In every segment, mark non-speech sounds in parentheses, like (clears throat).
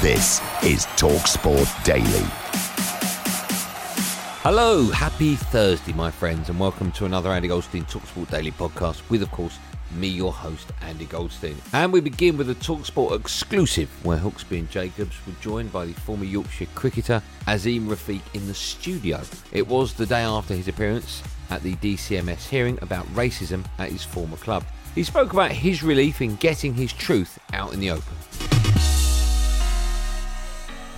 This is TalkSport Daily. Hello, happy Thursday, my friends, and welcome to another Andy Goldstein Talksport Daily podcast with, of course, me, your host, Andy Goldstein. And we begin with a Talksport exclusive where Hawksbee and Jacobs were joined by the former Yorkshire cricketer Azeem Rafiq in the studio. It was the day after his appearance at the DCMS hearing about racism at his former club. He spoke about his relief in getting his truth out in the open.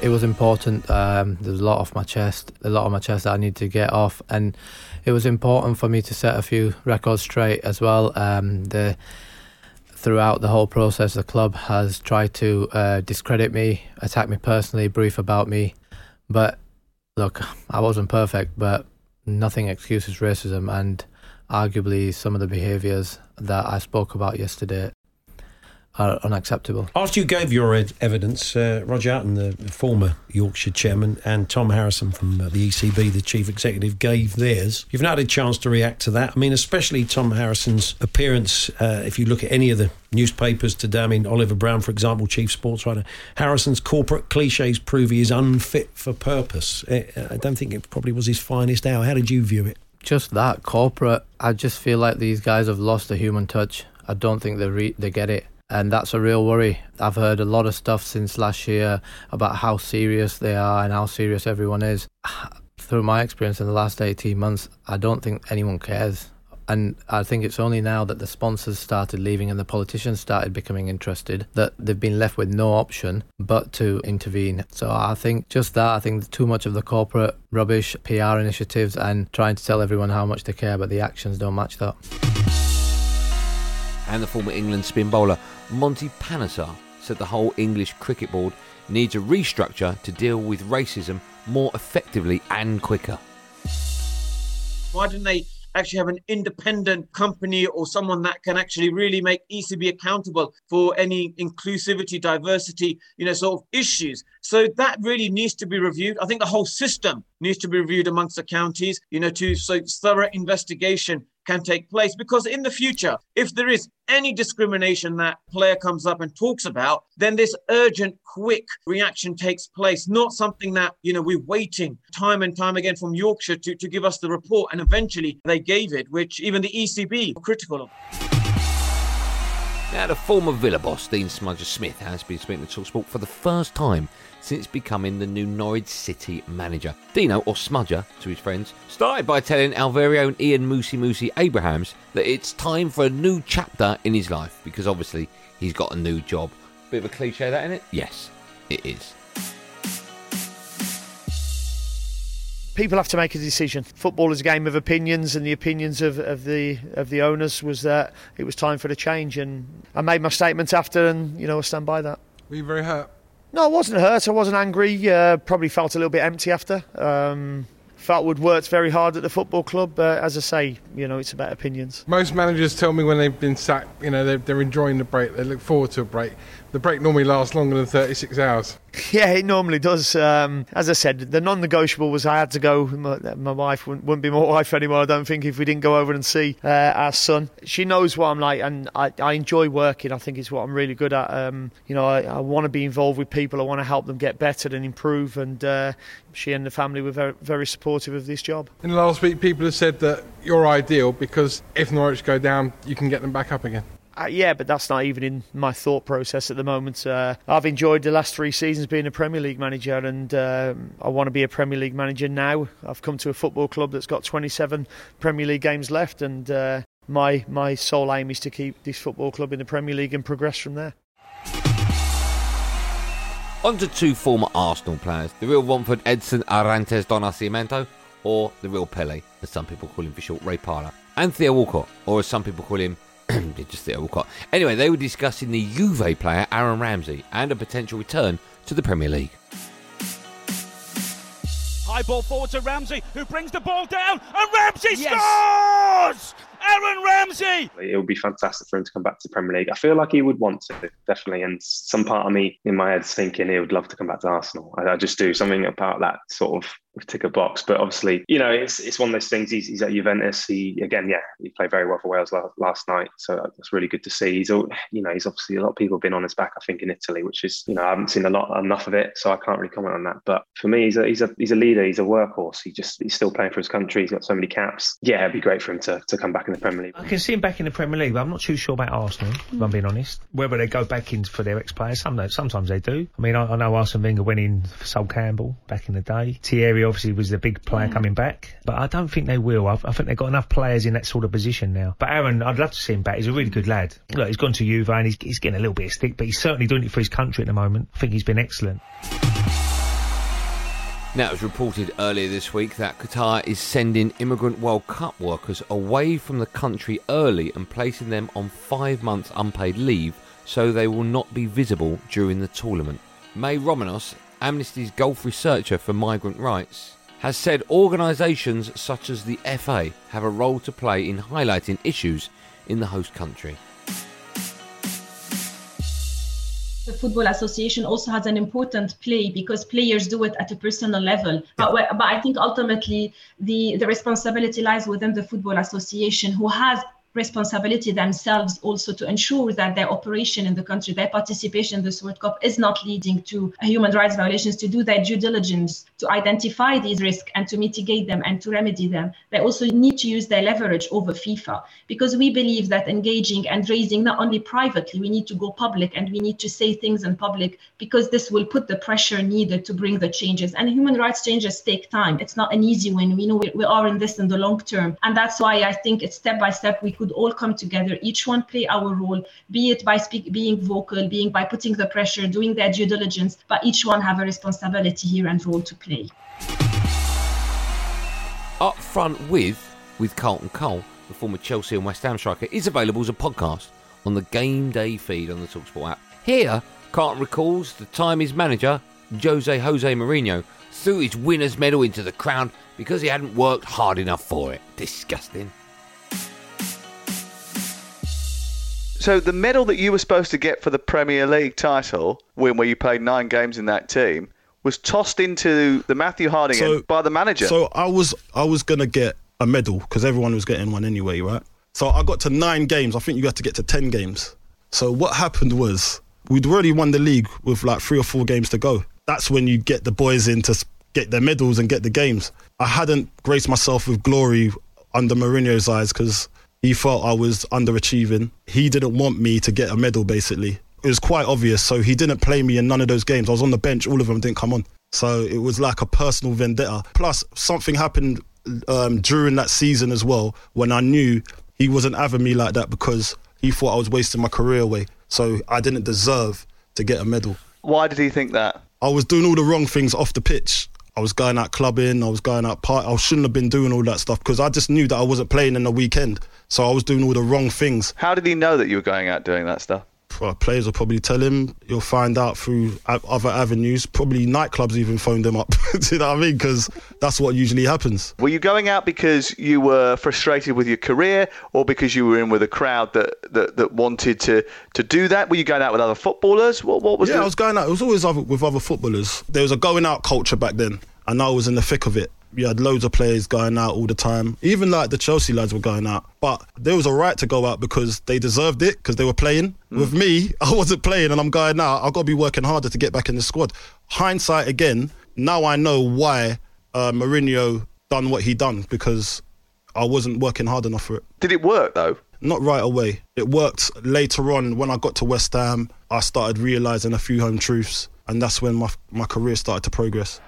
It was important. Um, there's a lot off my chest, a lot on my chest that I need to get off, and it was important for me to set a few records straight as well. Um, the throughout the whole process, the club has tried to uh, discredit me, attack me personally, brief about me, but look, I wasn't perfect, but nothing excuses racism, and arguably some of the behaviours that I spoke about yesterday are unacceptable. After you gave your ed- evidence, uh, Roger Hutton, the, former Yorkshire chairman, and Tom Harrison from uh, the ECB, the chief executive, gave theirs. You've not had a chance to react to that. I mean, especially Tom Harrison's appearance. Uh, if you look at any of the newspapers today, I mean, Oliver Brown, for example, chief sports writer, Harrison's corporate cliches prove he is unfit for purpose. Uh, I don't think it probably was his finest hour. How did you view it? Just that corporate. I just feel like these guys have lost the human touch. I don't think they re- they get it and that's a real worry. I've heard a lot of stuff since last year about how serious they are and how serious everyone is. (sighs) Through my experience in the last 18 months, I don't think anyone cares. And I think it's only now that the sponsors started leaving and the politicians started becoming interested that they've been left with no option but to intervene. So I think just that, I think too much of the corporate rubbish, PR initiatives, and trying to tell everyone how much they care, but the actions don't match that. And the former England spin bowler Monty Panesar said the whole English cricket board needs a restructure to deal with racism more effectively and quicker. Why didn't they actually have an independent company or someone that can actually really make ECB accountable for any inclusivity, diversity, you know, sort of issues. So that really needs to be reviewed. I think the whole system needs to be reviewed amongst the counties, you know, to so thorough investigation can take place. Because in the future if there is any discrimination that player comes up and talks about then this urgent quick reaction takes place. Not something that you know we're waiting time and time again from yorkshire to, to give us the report. And eventually they gave it which even the ecb were critical of. Now, the former Villa boss, Dean Smudger Smith, has been speaking to Talksport for the first time since becoming the new Norwich City manager. Dino, or Smudger to his friends, started by telling our very own Ian Moosey Moosey Abrahams that it's time for a new chapter in his life because obviously he's got a new job. Bit of a cliche, that, isn't it? Yes, it is. people have to make a decision. Football is a game of opinions, and the opinions of, of the of the owners was that it was time for the change. And I made my statement after, and you know, I stand by that. Were you very hurt? No, I wasn't hurt. I wasn't angry. Uh, probably felt a little bit empty after. Um, felt we'd worked very hard at the football club, but as I say, you know, it's about opinions. Most managers tell me when they've been sacked, you know, they're, they're enjoying the break. They look forward to a break. The break normally lasts longer than 36 hours. (laughs) Yeah, it normally does. Um, as I said, the non-negotiable was I had to go. My, my wife wouldn't, wouldn't, be my (laughs) wife anymore. I don't think if we didn't go over and see uh, our son. She knows what I'm like, and I, I enjoy working. I think it's what I'm really good at. Um, you know, I, I want to be involved with people. I want to help them get better and improve. And uh, she and the family were very, very supportive of this job. In the last week, people have said that you're ideal because if Norwich go down, you can get them back up again. Uh, yeah, but that's not even in my thought process at the moment. Uh, I've enjoyed the last three seasons being a Premier League manager, and um, I want to be a Premier League manager now. I've come to a football club that's got 27 Premier League games left, and uh, my my sole aim is to keep this football club in the Premier League and progress from there. On to two former Arsenal players, the real Romford Edson Arantes do Nascimento, or the real Pele, as some people call him for short, Ray Parlour, and Theo Walcott, or as some people call him (clears throat) just Theo Walcott. Anyway, they were discussing the Juve player Aaron Ramsey and a potential return to the Premier League. High ball forward to Ramsey, who brings the ball down, and Ramsey Yes. scores! Aaron Ramsey! It would be fantastic for him to come back to the Premier League. I feel like he would want to, definitely. And some part of me in my head's thinking he would love to come back to Arsenal. I, I just do something about that sort of tick a box. But obviously, you know, it's it's one of those things. He's, he's at Juventus. He again, yeah, he played very well for Wales last, last night. So that's really good to see. He's all, you know, he's obviously a lot of people have been on his back. I think in Italy, which is you know I haven't seen a lot enough of it, so I can't really comment on that. But for me, he's a he's a he's a leader. He's a workhorse. He just he's still playing for his country. He's got so many caps. Yeah, it'd be great for him to, to come back in the Premier League. I can see him back in the Premier League, but I'm not too sure about Arsenal, if I'm being honest. Whether they go back in for their ex-players, some, sometimes they do. I mean, I, I know Arsene Wenger went in for Sol Campbell back in the day. Thierry obviously was the big player mm. coming back, but I don't think they will. I, I think they've got enough players in that sort of position now. But Aaron, I'd love to see him back. He's a really good lad. Look, he's gone to Juve and he's, he's getting a little bit of stick, but he's certainly doing it for his country at the moment. I think he's been excellent. Now, it was reported earlier this week that Qatar is sending immigrant World Cup workers away from the country early and placing them on five months unpaid leave so they will not be visible during the tournament. May Romanos, Amnesty's Gulf researcher for migrant rights, has said organisations such as the FA have a role to play in highlighting issues in the host country. The Football Association also has an important play because players do it at a personal level. But, but I think ultimately the, the responsibility lies within the Football Association, who has responsibility themselves also to ensure that their operation in the country, their participation in this World Cup is not leading to human rights violations, to do their due diligence, to identify these risks and to mitigate them and to remedy them. They also need to use their leverage over FIFA because we believe that engaging and raising not only privately, we need to go public and we need to say things in public because this will put the pressure needed to bring the changes. And human rights changes take time. It's not an easy win. We know we, we are in this in the long term. And that's why I think it's step by step we could all come together, each one play our role, be it by speak, being vocal, being by putting the pressure, doing their due diligence, but each one have a responsibility here and role to play. Up front with with Carlton Cole, the former Chelsea and West Ham striker, is available as a podcast on the Game Day feed on the Talksport app. Here, Carlton recalls the time his manager, Jose Jose Mourinho, threw his winner's medal into the crowd because he hadn't worked hard enough for it. Disgusting. So the medal that you were supposed to get for the Premier League title, when where you played nine games in that team, was tossed into the Matthew Harding So- by the manager. So I was I was gonna get a medal because everyone was getting one anyway, right? So I got to nine games. I think you had to get to ten games. So what happened was we'd already won the league with like three or four games to go. That's when you get the boys in to get their medals and get the games. I hadn't graced myself with glory under Mourinho's eyes because he felt I was underachieving. He didn't want me to get a medal, basically. It was quite obvious. So he didn't play me in none of those games. I was on the bench, all of them didn't come on. So it was like a personal vendetta. Plus, something happened um, during that season as well when I knew he wasn't having me like that because he thought I was wasting my career away. So I didn't deserve to get a medal. Why did he think that? I was doing all the wrong things off the pitch. I was going out clubbing. I was going out part. I shouldn't have been doing all that stuff because I just knew that I wasn't playing in the weekend. So I was doing all the wrong things. How did he know that you were going out doing that stuff? Well, players will probably tell him. You'll find out through other avenues. Probably nightclubs even phoned him up. (laughs) Do you know what I mean? Because that's what usually happens. Were you going out because you were frustrated with your career, or because you were in with a crowd that, that, that wanted to, to do that? Were you going out with other footballers? What, what was yeah, the- I was going out. It was always other, with other footballers. There was a going out culture back then, and I was in the thick of it. You had loads of players going out all the time. Even like the Chelsea lads were going out, but there was a right to go out because they deserved it because they were playing. With me, (laughs) I wasn't playing, and I'm going out. I've got to be working harder to get back in the squad. Hindsight again. Now I know why uh, Mourinho done what he done because I wasn't working hard enough for it. Did it work though? not right away. It worked later on when I got to West Ham. I started realising a few home truths, and that's when my, my career started to progress.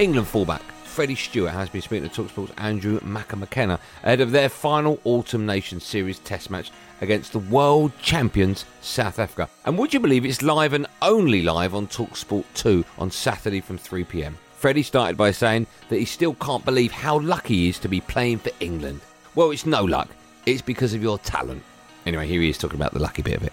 England fullback Freddie Stewart has been speaking to Talksport's Andrew McKenna ahead of their final Autumn Nations Series test match against the world champions South Africa. And would you believe it's live and only live on Talksport 2 on Saturday from 3 pm? Freddie started by saying that he still can't believe how lucky he is to be playing for England. Well, it's no luck, it's because of your talent. Anyway, here he is talking about the lucky bit of it.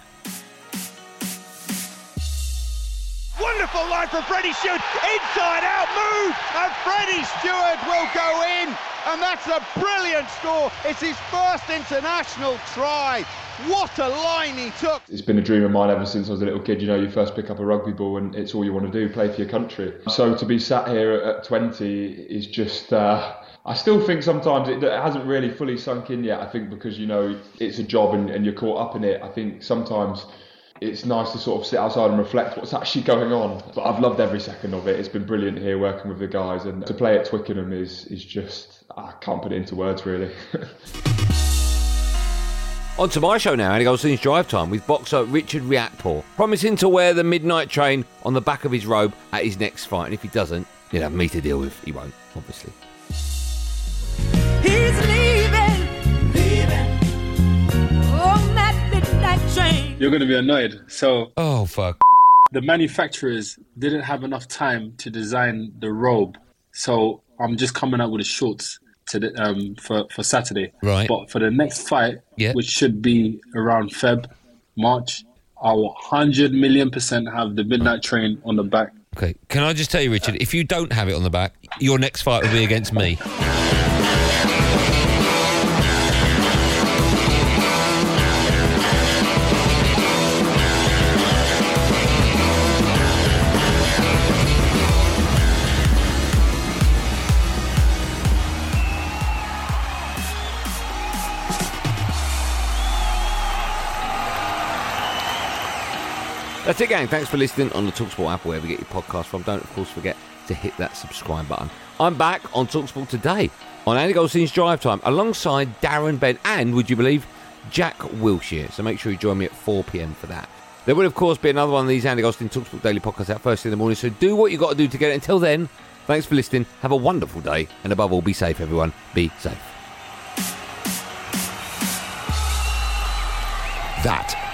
Freddie Stewart. Inside out move. And Freddie Stewart will go in. And that's a brilliant score. It's his first international try. What a line he took. It's been a dream of mine ever since I was a little kid. You know, you first pick up a rugby ball and it's all you want to do, play for your country. So to be sat here at 20 is just. Uh, I still think sometimes it, hasn't really fully sunk in yet. I think because, you know, it's a job and, and you're caught up in it. I think sometimes it's nice to sort of sit outside and reflect what's actually going on. But I've loved every second of it. It's been brilliant here working with the guys, and to play at Twickenham is is just I can't put it into words really. (laughs) On to my show now, Andy Goldstein's Drive Time with boxer Richard Riakporhe, promising to wear the midnight train on the back of his robe at his next fight. And if he doesn't, he'll have me to deal with. He won't, obviously. You're going to be annoyed. So, oh fuck, the manufacturers didn't have enough time to design the robe, so I'm just coming out with the shorts to the, um, for for Saturday. Right. But for the next fight, Yeah. which should be around Feb, March, I'll hundred million percent have the midnight train on the back. Okay, can I just tell you, Richard, if you don't have it on the back, your next fight will be against me. That's it, gang. Thanks for listening on the Talksport app, wherever you get your podcast from. Don't, of course, forget to hit that subscribe button. I'm back on Talksport today on Andy Goldstein's Drive Time alongside Darren Bent and, would you believe, Jack Wilshere. So make sure you join me at 4 pm for that. There will, of course, be another one of these Andy Goldstein Talksport Daily podcasts out first thing in the morning. So do what you've got to do to get it. Until then, thanks for listening. Have a wonderful day. And above all, be safe, everyone. Be safe. That